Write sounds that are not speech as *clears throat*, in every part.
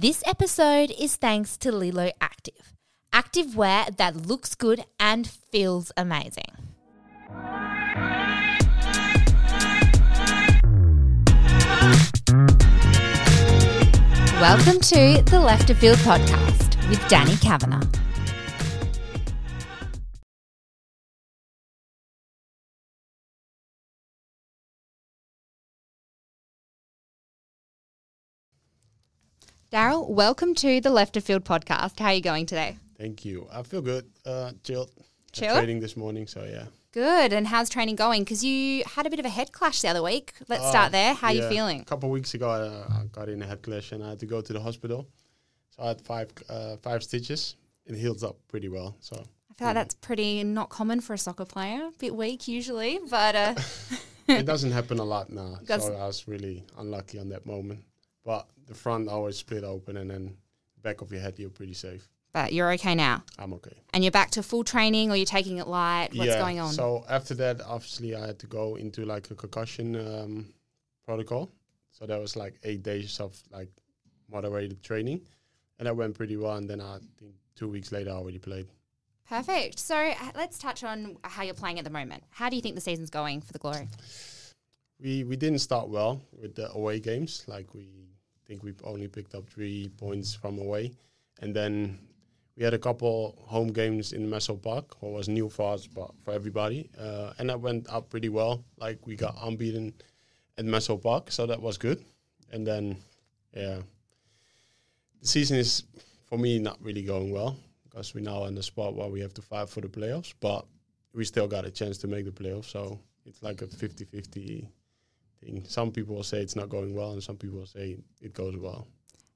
This episode is thanks to Leelo Active. Active wear that looks good and feels amazing. Welcome to the Left of Field podcast with Danny Kavanagh. Darryl, welcome to the Left of Field podcast. How are you going today? Thank you. I feel good. Uh, chilled. Had Chilled? Training this morning, so yeah. Good. And how's training going? Because you had a bit of a head clash the other week. Let's start there. How are you Uh, feeling? A couple of weeks ago, I, I got in a head clash and I had to go to the hospital. So I had five uh, five stitches. It healed up pretty well. So I feel like that's pretty not common for a soccer player. Bit weak usually, but uh, *laughs* it doesn't happen a lot now. *laughs* That's- So I was really unlucky on that moment. But the front always split open, and then back of your head, you're pretty safe. but you're okay now, I'm okay. and you're back to full training, or you're taking it light. What's yeah. going on? So after that, obviously, I had to go into like a concussion um, protocol. So that was like eight days of like moderated training, and that went pretty well. And then I think two weeks later, I already played. Perfect. So uh, let's touch on how you're playing at the moment. How do you think the season's going for the Glory? We we didn't start well with the away games. Like we think we've only picked up three points from away, and then we had a couple home games in Meso Park, what was new for us, but for everybody, uh, and that went up pretty well. Like we got unbeaten at Meso Park, so that was good. And then, yeah, the season is for me not really going well because we're now in the spot where we have to fight for the playoffs, but we still got a chance to make the playoffs. So it's like a 50-50 thing. Some people will say it's not going well, and some people will say it goes well.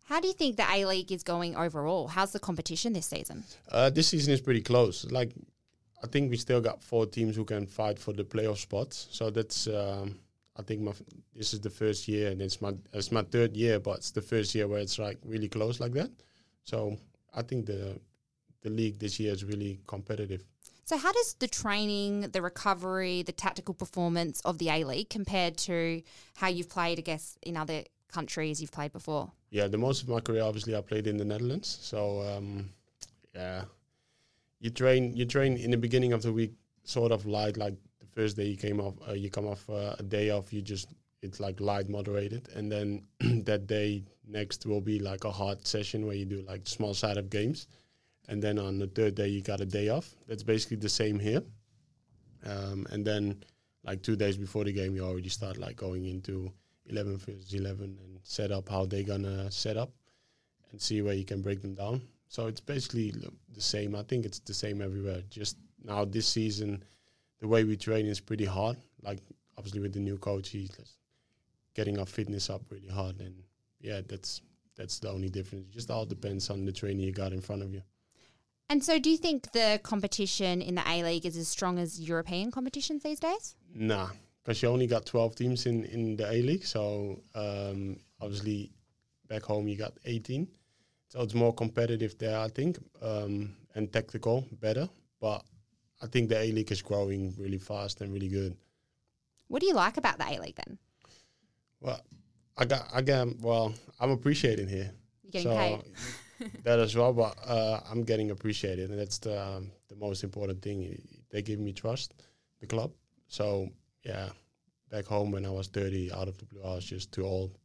How do you think the A League is going overall? How's the competition this season? Uh, this season is pretty close. Like, I think we still got four teams who can fight for the playoff spots. So that's, um, I think my f- this is the first year, and it's my it's my third year, but it's the first year where it's like really close like that. So I think the the league this year is really competitive. So, how does the training, the recovery, the tactical performance of the A League compared to how you've played, I guess, in other countries you've played before? Yeah, the most of my career obviously I played in the Netherlands. So um, yeah, you train you train in the beginning of the week, sort of light. Like the first day you came off, uh, you come off uh, a day off. You just it's like light moderated, and then *clears throat* that day next will be like a hard session where you do like small setup games, and then on the third day you got a day off. That's basically the same here, um, and then like two days before the game you already start like going into 11 versus 11 and set up how they're gonna set up and see where you can break them down. So it's basically the same. I think it's the same everywhere. Just now this season, the way we train is pretty hard. Like obviously with the new coach, he's getting our fitness up really hard, and yeah, that's that's the only difference. It Just all depends on the trainer you got in front of you. And so, do you think the competition in the A League is as strong as European competitions these days? Nah, because you only got 12 teams in, in the A League. So um, obviously, back home you got 18. So it's more competitive there, I think, um, and tactical better. But I think the A League is growing really fast and really good. What do you like about the A League then? Well, I got, I got, well, I'm appreciating here. You're getting paid. *laughs* that as well, but uh, I'm getting appreciated, and that's the um, the most important thing. They give me trust, the club. So yeah, back home when I was 30, out of the blue, I was just too old.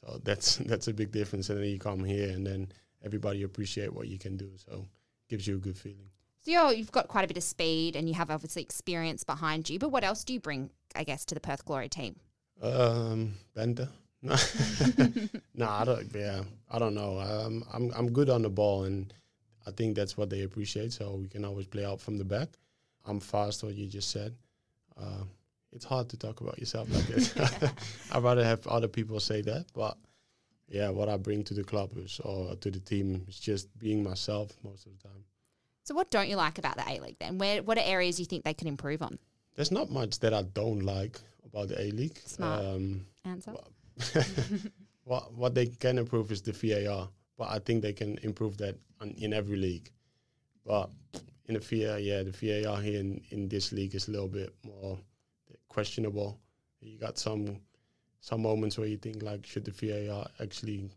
So that's *laughs* that's a big difference. And then you come here, and then everybody appreciate what you can do. So gives you a good feeling. So you're, you've got quite a bit of speed and you have obviously experience behind you. But what else do you bring, I guess, to the Perth Glory team? Um, Benta. *laughs* No, I don't. Yeah, I don't know. Um, I'm I'm good on the ball, and I think that's what they appreciate. So we can always play out from the back. I'm fast, what you just said. Uh, it's hard to talk about yourself like this. *laughs* I'd rather have other people say that, but yeah, what I bring to the club is or to the team is just being myself most of the time. So what don't you like about the A League then? Where what are areas you think they can improve on? There's not much that I don't like about the A League. Smart. Um, Answer. *laughs* what what they can improve is the VAR, but I think they can improve that on, in every league. But in the VAR, yeah, the VAR here in, in this league is a little bit more questionable. You got some some moments where you think like, should the VAR actually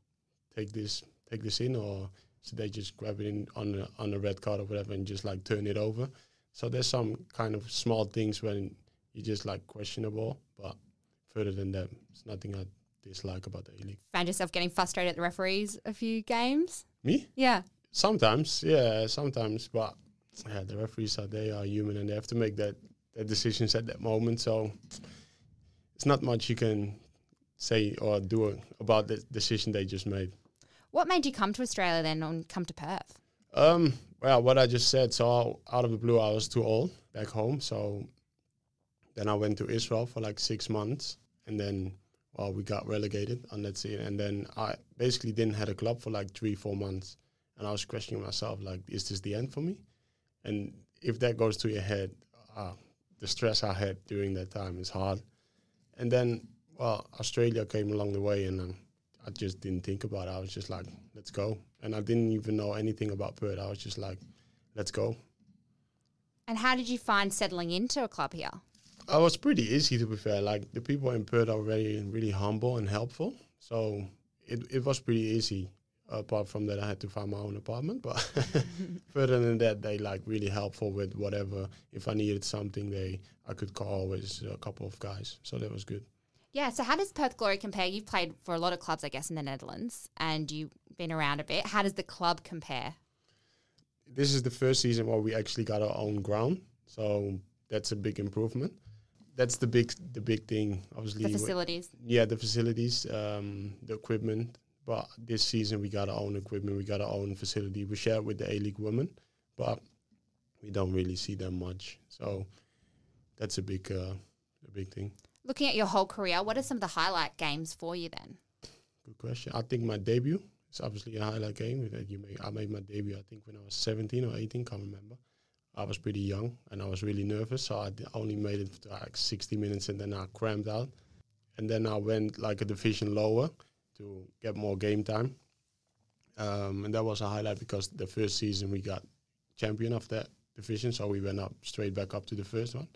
take this take this in, or should they just grab it in on the on the red card or whatever and just like turn it over? So there's some kind of small things when you just like questionable, but further than that, it's nothing I dislike about the A League. Found yourself getting frustrated at the referees a few games? Me? Yeah. Sometimes, yeah, sometimes, but yeah, the referees are they are human and they have to make that that decisions at that moment. So it's not much you can say or do about the decision they just made. What made you come to Australia then and come to Perth? Um, well, what I just said. So out of the blue, I was too old back home. So then I went to Israel for like six months, and then well, we got relegated on that scene, and then I basically didn't have a club for like three, four months, and I was questioning myself, like, is this the end for me? And if that goes to your head, uh, the stress I had during that time is hard. And then, well, Australia came along the way, and um, I just didn't think about it. I was just like, let's go. And I didn't even know anything about Perth. I was just like, let's go. And how did you find settling into a club here? It was pretty easy to be fair. Like the people in Perth are very, really humble and helpful. So it, it was pretty easy. Apart from that, I had to find my own apartment. But *laughs* further than that, they like really helpful with whatever. If I needed something, they I could call with a couple of guys. So that was good. Yeah. So how does Perth Glory compare? You've played for a lot of clubs, I guess, in the Netherlands, and you've been around a bit. How does the club compare? This is the first season where we actually got our own ground. So that's a big improvement. That's the big the big thing, obviously. The facilities. Yeah, the facilities, um, the equipment. But this season we got our own equipment, we got our own facility. We share it with the A League women, but we don't really see them much. So that's a big uh, a big thing. Looking at your whole career, what are some of the highlight games for you then? Good question. I think my debut is obviously a highlight game that you made. I made my debut, I think, when I was 17 or 18, can't remember. I was pretty young and I was really nervous, so I only made it to like 60 minutes and then I cramped out. And then I went like a division lower to get more game time. Um, and that was a highlight because the first season we got champion of that division, so we went up straight back up to the first one.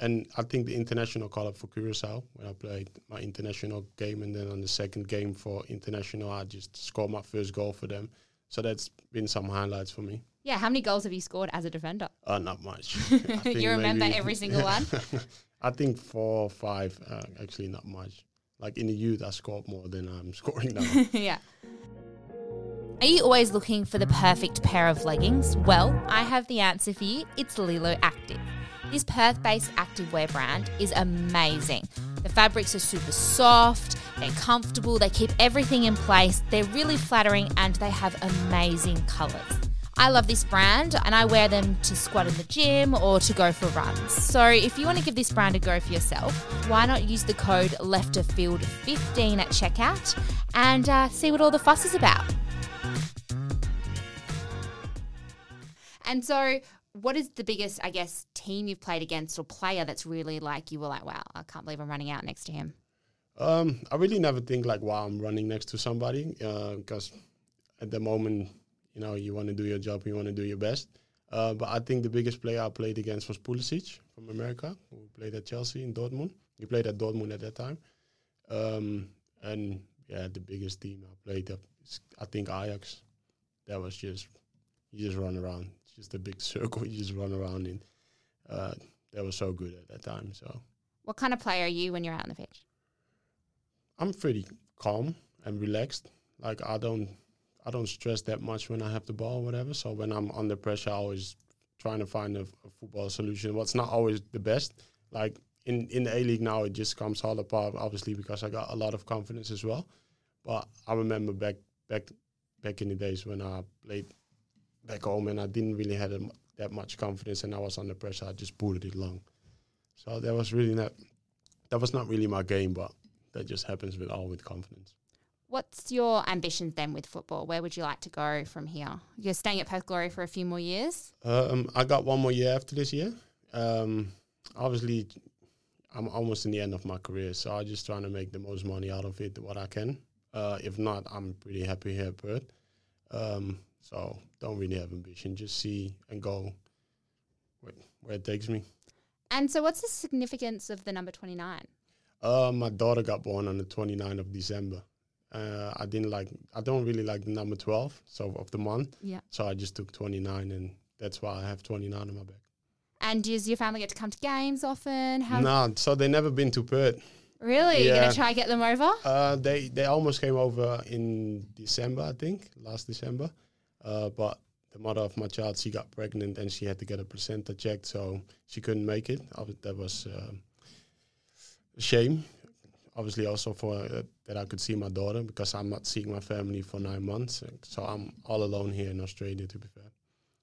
And I think the international call up for Curacao when I played my international game, and then on the second game for international, I just scored my first goal for them. So that's been some highlights for me. Yeah, how many goals have you scored as a defender? Uh, not much. *laughs* you remember every single one? *laughs* I think four or five, uh, actually not much. Like in the youth, I scored more than I'm *laughs* scoring now. yeah. Are you always looking for the perfect pair of leggings? Well, I have the answer for you. It's Leelo Active. This Perth based activewear brand is amazing. The fabrics are super soft, they're comfortable, they keep everything in place, they're really flattering, and they have amazing colours. I love this brand and I wear them to squat in the gym or to go for runs. So if you want to give this brand a go for yourself, why not use the code LEFTOFFIELD15 at checkout and uh, see what all the fuss is about? And so, what is the biggest, I guess, team you've played against or player that's really like you were like, wow, I can't believe I'm running out next to him? Um, I really never think like, wow, I'm running next to somebody because uh, at the moment you know, you want to do your job, you want to do your best. Uh, but I think the biggest player I played against was Pulisic from America, who played at Chelsea in Dortmund. He played at Dortmund at that time. Um, and yeah, the biggest team I played, uh, I think Ajax. That was just, you just run around. It's just a big *laughs* circle you just run around in. Uh, that was so good at that time. So, what kind of player are you when you're out on the pitch? I'm pretty calm and relaxed. Like I don't I don't stress that much when I have the ball, or whatever. So when I'm under pressure, I always trying to find a, a football solution. What's not always the best. Like in in the A League now, it just comes all apart. Obviously, because I got a lot of confidence as well. But I remember back back back in the days when I played back home and I didn't really have that much confidence and I was under pressure. I just pulled it long. So that was really not that was not really my game, but that just happens with all with confidence. What's your ambitions then with football? Where would you like to go from here? You're staying at Perth Glory for a few more years. Um, I got one more year after this year. Um, obviously, I'm almost in the end of my career, so I'm just trying to make the most money out of it, what I can. Uh, if not, I'm pretty happy here at Perth. Um, so don't really have ambition. Just see and go where, where it takes me. And so, what's the significance of the number 29? Uh, my daughter got born on the 29th of December. Uh, I didn't like. I don't really like the number twelve, so of the month. Yeah. So I just took twenty nine, and that's why I have twenty nine on my back. And does your family get to come to games often? How no, so they never been to Perth. really? You're gonna try and get them over? Uh, they they almost came over in December, I think, last December. Uh, but the mother of my child, she got pregnant and she had to get a placenta checked, so she couldn't make it. That was uh, a shame. Obviously, also for uh, that I could see my daughter because I'm not seeing my family for nine months, so I'm all alone here in Australia. To be fair,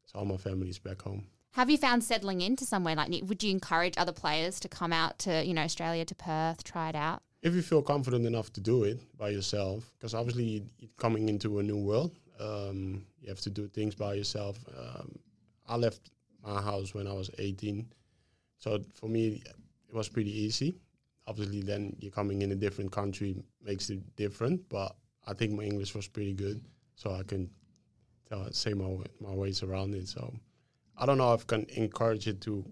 so all my family is back home. Have you found settling into somewhere like? Would you encourage other players to come out to you know Australia to Perth, try it out? if you feel confident enough to do it by yourself, because obviously you- you're coming into a new world, um, you have to do things by yourself. Um, I left my house when I was 18, so for me it was pretty easy. Obviously, then you're coming in a different country makes it different, but I think my English was pretty good, so I can tell, say my my ways around it. So I don't know if I can encourage it to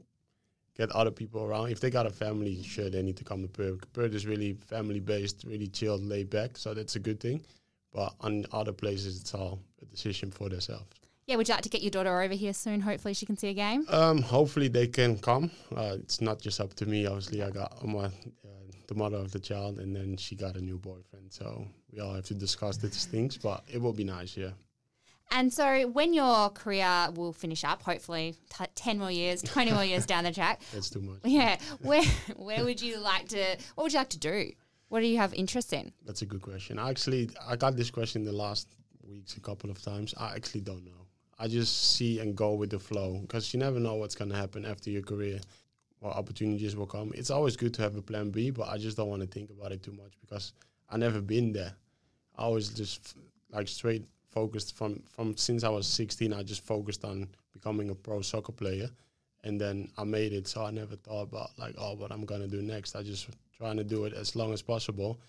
get other people around. If they got a family, sure, they need to come to Perth. Perth is really family based, really chilled, laid back, so that's a good thing. But on other places, it's all a decision for themselves. Yeah, would you like to get your daughter over here soon? Hopefully, she can see a game. Um, hopefully they can come. Uh, it's not just up to me. Obviously, I got my uh, the mother of the child, and then she got a new boyfriend. So we all have to discuss these things. But it will be nice, yeah. And so, when your career will finish up, hopefully, t- ten more years, twenty more years down the track, *laughs* That's too much. yeah, where where would you like to? What would you like to do? What do you have interest in? That's a good question. Actually, I got this question the last weeks a couple of times. I actually don't know. I just see and go with the flow because you never know what's going to happen after your career. What opportunities will come. It's always good to have a plan B, but I just don't want to think about it too much because I never been there. I always just f- like straight focused from from since I was 16. I just focused on becoming a pro soccer player, and then I made it. So I never thought about like, oh, what I'm gonna do next. I just trying to do it as long as possible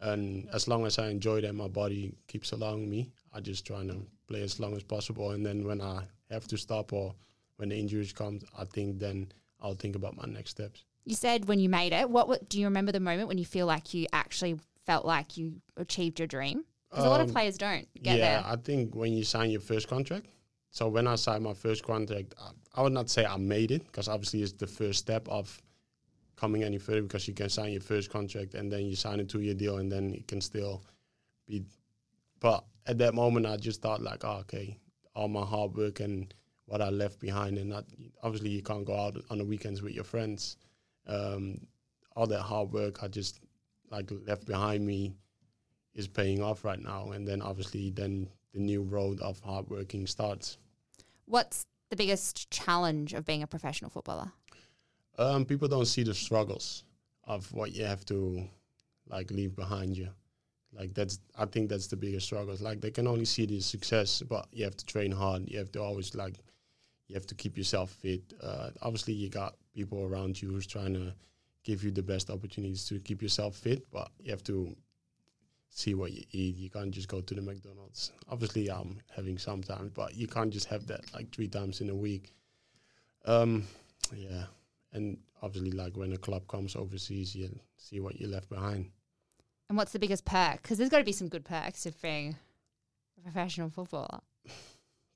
and as long as I enjoy that, my body keeps allowing me. I just trying to play as long as possible, and then when I have to stop or when the injuries come, I think then I'll think about my next steps. You said when you made it. What, what do you remember the moment when you feel like you actually felt like you achieved your dream? Because a lot of Um, players don't get yeah, there. I think when you sign your first contract. So when I signed my first contract, I, I would not say I made it because obviously it's the first step of coming any further because you can sign your first contract and then you sign a two-year deal and then it can still be. But at that moment, I just thought like, oh, okay, all my hard work and what I left behind, and not obviously you can't go out on the weekends with your friends. Um, all that hard work I just like left behind me is paying off right now, and then obviously then the new road of hard working starts. What's the biggest challenge of being a professional footballer? Um, people don't see the struggles of what you have to like leave behind you. Like that's, I think that's the biggest struggles. Like they can only see the success, but you have to train hard. You have to always like, you have to keep yourself fit. Uh, obviously, you got people around you who's trying to give you the best opportunities to keep yourself fit, but you have to see what you eat. You can't just go to the McDonald's. Obviously, I'm having sometimes, but you can't just have that like three times in a week. Um, yeah, and obviously, like when a club comes overseas, you see what you left behind. And what's the biggest perk? Because there's got to be some good perks of being a professional footballer. *sighs*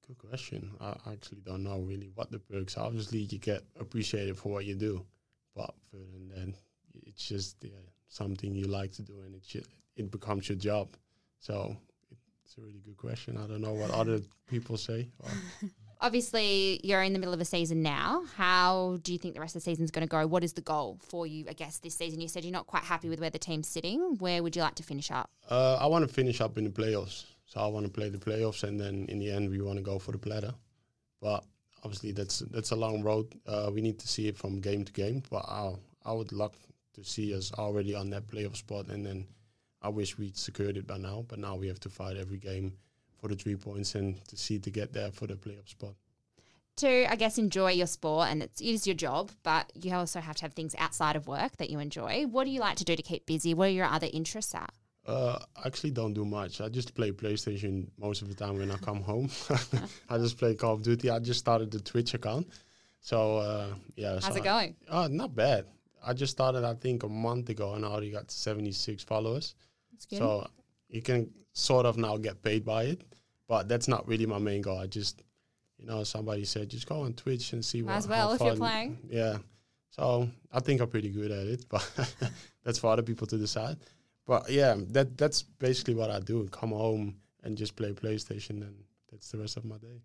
Good question. I actually don't know really what the perks are. Obviously, you get appreciated for what you do, but further than that, it's just yeah, something you like to do, and it it becomes your job. So it's a really good question. I don't know what other *laughs* people say. Obviously, you're in the middle of a season now. How do you think the rest of the season's going to go? What is the goal for you, I guess, this season? You said you're not quite happy with where the team's sitting. Where would you like to finish up? Uh, I want to finish up in the playoffs. So I want to play the playoffs, and then in the end, we want to go for the platter. But obviously, that's that's a long road. Uh, we need to see it from game to game. But I I would love to see us already on that playoff spot, and then I wish we'd secured it by now. But now we have to fight every game for the three points and to see to get there for the playoff spot. To, I guess, enjoy your sport, and it's, it is your job, but you also have to have things outside of work that you enjoy. What do you like to do to keep busy? What are your other interests at? Uh, I actually don't do much. I just play PlayStation most of the time when I come home. *laughs* I just play Call of Duty. I just started the Twitch account. So uh, yeah, How's so it going? Oh, not bad. I just started, I think, a month ago, and I already got 76 followers. That's good. So you can sort of now get paid by it, but that's not really my main goal. I just, you know, somebody said just go on Twitch and see Might what. as well if you're playing. Yeah, so I think I'm pretty good at it, *laughs* but that's for other people to decide. But yeah, that that's basically what I do. Come home and just play PlayStation, and that's the rest of my day.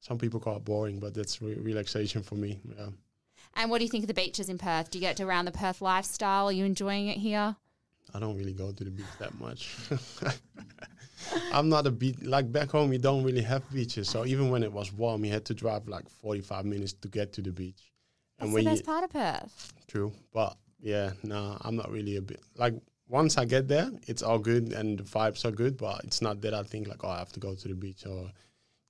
Some people call it boring, but that's re- relaxation for me. Yeah. And what do you think of the beaches in Perth? Do you get to around the Perth lifestyle? Are you enjoying it here? I don't really go to the beach that much. *laughs* I'm not a beach like back home. We don't really have beaches, so even when it was warm, you had to drive like 45 minutes to get to the beach. That's when the best part of Perth. true, but yeah, no, I'm not really a bit like once I get there, it's all good and the vibes are good, but it's not that I think like oh I have to go to the beach or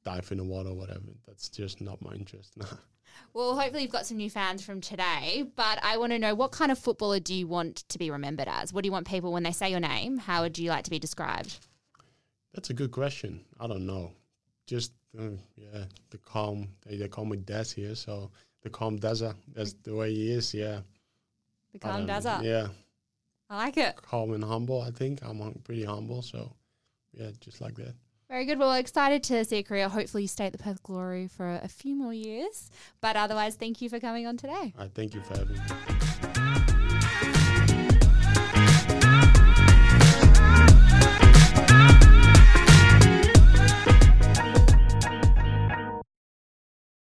dive in the water or whatever. That's just not my interest. *laughs* Well, hopefully you've got some new fans from today, but I want to know what kind of footballer do you want to be remembered as? What do you want people when they say your name? How would you like to be described? That's a good question. I don't know. Just uh, yeah, the calm. They, they call me Des here, so the calm Dazza. That's the way he is. Yeah. The calm don't know. does up. Yeah, I like it. calm and humble. I think I'm pretty humble. So yeah, just like that. Very good. Well, excited to see a career. Hopefully, you stay at the Perth Glory for a few more years. But otherwise, thank you for coming on today. I thank you for having me.